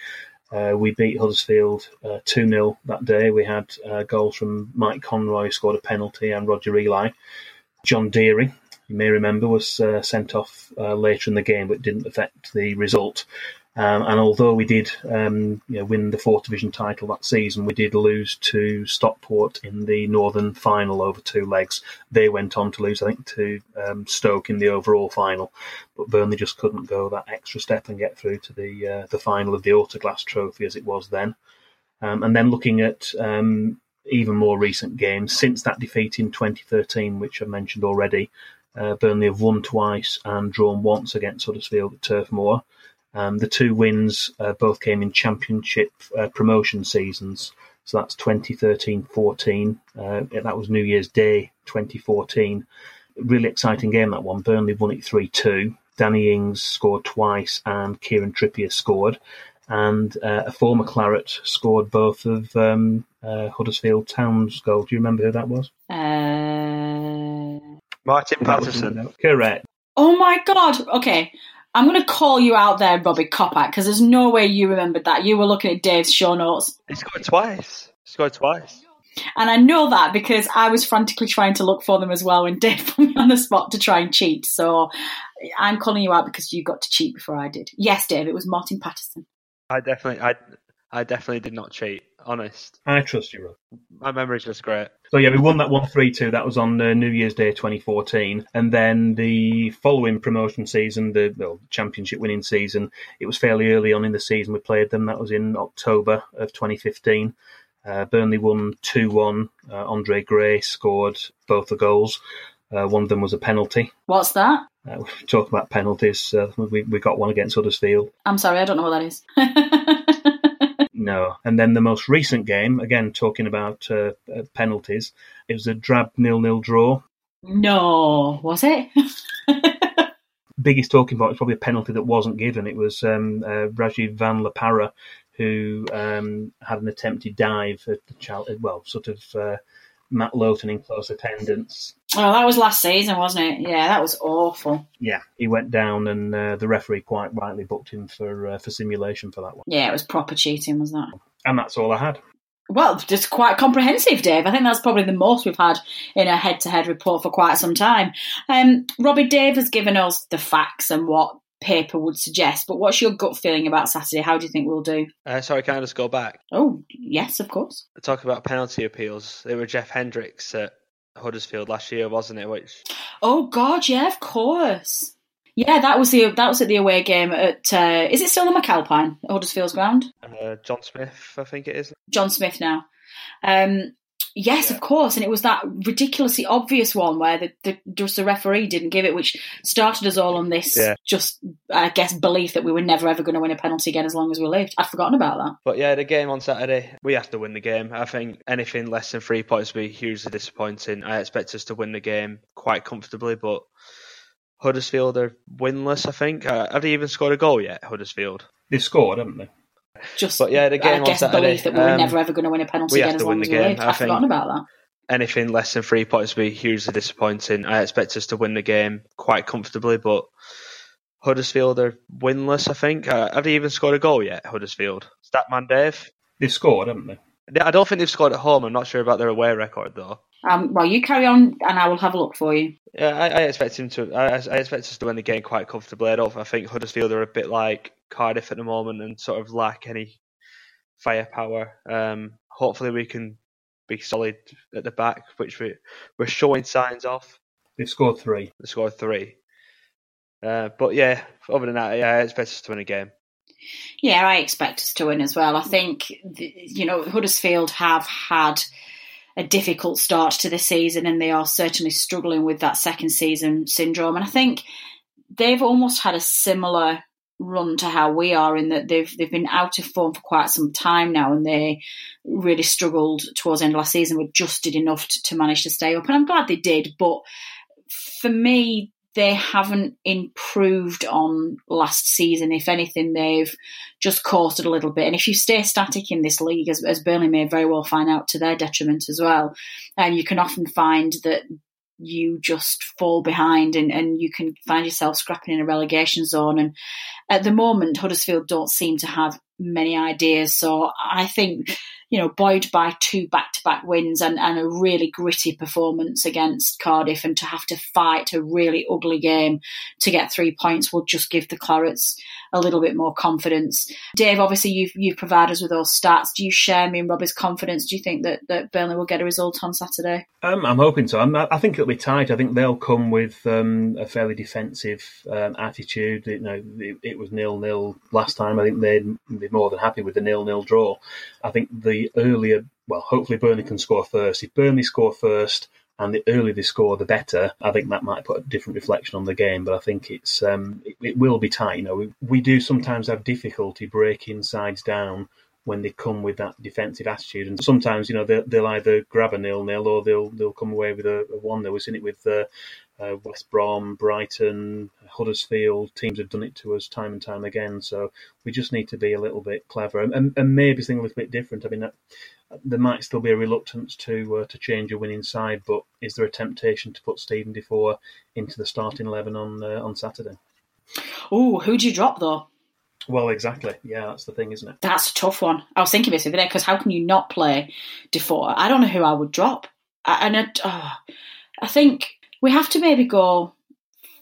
Uh, we beat Huddersfield uh, 2 0 that day. We had uh, goals from Mike Conroy, scored a penalty, and Roger Eli. John Deary, you may remember, was uh, sent off later in the game, but didn't affect the result. Um, and although we did um, you know, win the fourth division title that season, we did lose to Stockport in the Northern final over two legs. They went on to lose, I think, to um, Stoke in the overall final, but Burnley just couldn't go that extra step and get through to the uh, the final of the Autoglass Trophy as it was then. Um, and then looking at um, even more recent games since that defeat in 2013, which I mentioned already, uh, Burnley have won twice and drawn once against Huddersfield at Turf Moor. Um, the two wins uh, both came in championship uh, promotion seasons. So that's 2013-14. Uh, that was New Year's Day 2014. Really exciting game that one. Burnley won it 3-2. Danny Ings scored twice and Kieran Trippier scored. And uh, a former Claret scored both of um, uh, Huddersfield Town's goals. Do you remember who that was? Uh, Martin That was in the Paterson. Correct. Oh my god. Okay. I'm going to call you out there, Robbie Coppack, because there's no way you remembered that. You were looking at Dave's show notes. He scored twice. He scored twice. And I know that because I was frantically trying to look for them as well when Dave put me on the spot to try and cheat. So I'm calling you out because you got to cheat before I did. Yes, Dave, it was Martin Paterson. I definitely, I, I definitely did not cheat. Honest, I trust you, Rob. my memory's just great. So yeah, we won that one three two. That was on uh, New Year's Day 2014, and then the following promotion season, the well, championship winning season, it was fairly early on in the season. We played them. That was in October of 2015. Uh, Burnley won two one. Uh, Andre Gray scored both the goals. Uh, one of them was a penalty. What's that? Uh, we talk about penalties. Uh, we we got one against Huddersfield. I'm sorry, I don't know what that is. No. And then the most recent game, again talking about uh, uh, penalties, it was a drab nil-nil draw. no, was it? biggest talking point was probably a penalty that wasn't given. It was um, uh, Rajiv Van La Parra who um, had an attempted dive at the child, well, sort of uh, Matt Lowton in close attendance. Oh, that was last season, wasn't it? Yeah, that was awful. Yeah, he went down, and uh, the referee quite rightly booked him for uh, for simulation for that one. Yeah, it was proper cheating, was that? And that's all I had. Well, just quite comprehensive, Dave. I think that's probably the most we've had in a head-to-head report for quite some time. Um, Robbie Dave has given us the facts and what paper would suggest, but what's your gut feeling about Saturday? How do you think we'll do? Uh, sorry, can I just go back? Oh, yes, of course. Talk about penalty appeals. It were Jeff Hendricks at Huddersfield last year, wasn't it? Which Oh God, yeah, of course. Yeah, that was the that was at the away game at. Uh, is it still the McAlpine Huddersfield's ground? uh, John Smith, I think it is. John Smith now. Um, yes, Yeah. of course, and it was that ridiculously obvious one where the, the just the referee didn't give it, which started us all on this Yeah. just I guess belief that we were never ever going to win a penalty again as long as we lived. I'd forgotten about that. But yeah, the game on Saturday, we have to win the game. I think anything less than three points would be hugely disappointing. I expect us to win the game quite comfortably, but Huddersfield are winless, I think. Uh, have they even scored a goal yet, Huddersfield? They've scored, haven't they? Just But yeah, the game I on guess Saturday, belief that we are um, never ever going to win a penalty again as long as the we game. lived. I I'd forgotten about that. Anything less than three points would be hugely disappointing. I expect us to win the game quite comfortably, but Huddersfield are winless, I think. Uh, have they even scored a goal yet, Huddersfield? Statman Dave? They've scored, haven't they? I don't think they've scored at home. I'm not sure about their away record, though. Um, well, you carry on, and I will have a look for you. Yeah, I, I expect him to. I, I expect us to win the game quite comfortably. I don't. I think Huddersfield are a bit like Cardiff at the moment and sort of lack any firepower. Um, hopefully, we can be solid at the back, which we we're showing signs of. They've scored three. They scored three. Uh, but yeah, other than that, yeah, I expect us to win a game. Yeah, I expect us to win as well. I think, you know, Huddersfield have had a difficult start to the season and they are certainly struggling with that second season syndrome. And I think they've almost had a similar run to how we are in that they've they've been out of form for quite some time now and they really struggled towards the end of last season but just did enough to, to manage to stay up and I'm glad they did but for me they haven't improved on last season. If anything, they've just coasted a little bit. And if you stay static in this league, as, as Burnley may very well find out to their detriment as well, and you can often find that you just fall behind and, and you can find yourself scrapping in a relegation zone. And at the moment, Huddersfield don't seem to have many ideas. So I think, you know, buoyed by two back to back wins and, and a really gritty performance against Cardiff and to have to fight a really ugly game to get three points will just give the Clarets a little bit more confidence. Dave, obviously you've you've provided us with those stats. Do you share me and Robbie's confidence? Do you think that, that Burnley will get a result on Saturday? Um, I'm hoping so. I'm, I think it'll be tight. I think they'll come with um, a fairly defensive um, attitude. You know, it, it was nil nil last time. I think they'd be more than happy with the nil nil draw. I think the earlier, well, hopefully Burnley can score first. If Burnley score first, and the earlier they score, the better. I think that might put a different reflection on the game, but I think it's um, it, it will be tight. You know, we, we do sometimes have difficulty breaking sides down when they come with that defensive attitude, and sometimes you know they'll, they'll either grab a nil nil or they'll they'll come away with a, a one. We've seen it with uh, uh, West Brom, Brighton, Huddersfield. Teams have done it to us time and time again. So we just need to be a little bit clever and, and, and maybe think a little bit different. I mean. That, there might still be a reluctance to uh, to change a winning side, but is there a temptation to put Steven Defour into the starting eleven on uh, on Saturday? Oh, who do you drop though? Well, exactly. Yeah, that's the thing, isn't it? That's a tough one. I was thinking this the other day because how can you not play Defour? I don't know who I would drop. I, and I, oh, I think we have to maybe go.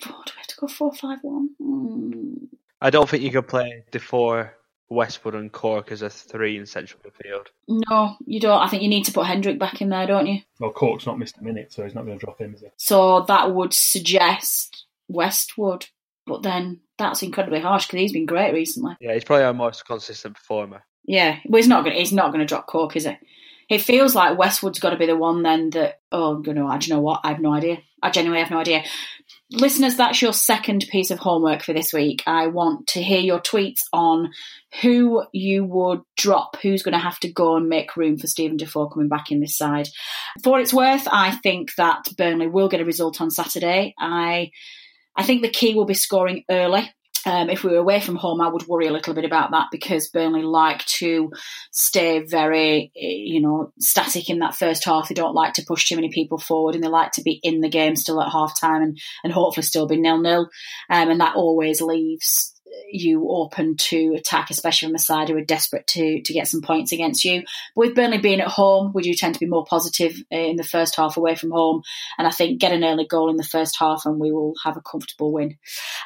Do we have to go four five one? Mm. I don't think you could play Defour, Westwood, and Cork as a three in central midfield. No, you don't. I think you need to put Hendrick back in there, don't you? Well, Cork's not missed a minute, so he's not going to drop him, is he? So that would suggest Westwood, but then that's incredibly harsh because he's been great recently. Yeah, he's probably our most consistent performer. Yeah, well, he's not going. He's not going to drop Cork, is he? It feels like Westwood's got to be the one then that. Oh, you know, I do you know what? I have no idea. I genuinely have no idea. Listeners, that's your second piece of homework for this week. I want to hear your tweets on who you would drop, who's going to have to go and make room for Steven Defour coming back in this side. For its worth, I think that Burnley will get a result on Saturday. I I think the key will be scoring early. Um, if we were away from home, I would worry a little bit about that because Burnley like to stay very, you know, static in that first half. They don't like to push too many people forward, and they like to be in the game still at half time and, and hopefully still be nil nil. Um, and that always leaves you open to attack, especially from a side who are desperate to to get some points against you. But with Burnley being at home, we do tend to be more positive uh, in the first half away from home, and I think get an early goal in the first half, and we will have a comfortable win.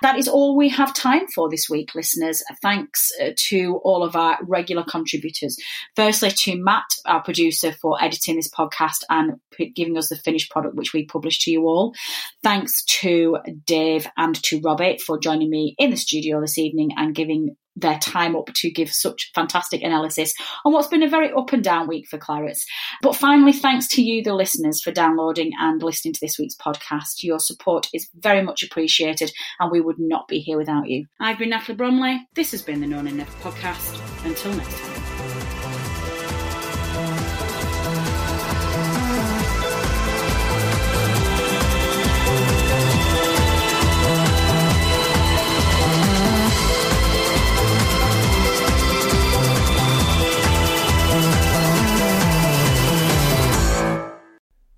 That is all we have time for this week, listeners. Thanks uh, to all of our regular contributors. Firstly, to Matt, our producer, for editing this podcast and giving us the finished product which we publish to you all. Thanks to Dave and to Robert for joining me in the studio this evening and giving their time up to give such fantastic analysis on what's been a very up and down week for Clarets. But finally, thanks to you, the listeners, for downloading and listening to this week's podcast. Your support is very much appreciated, and we would not be here without you. I've been Natalie Bromley. This has been the No Nay Never podcast. Until next time.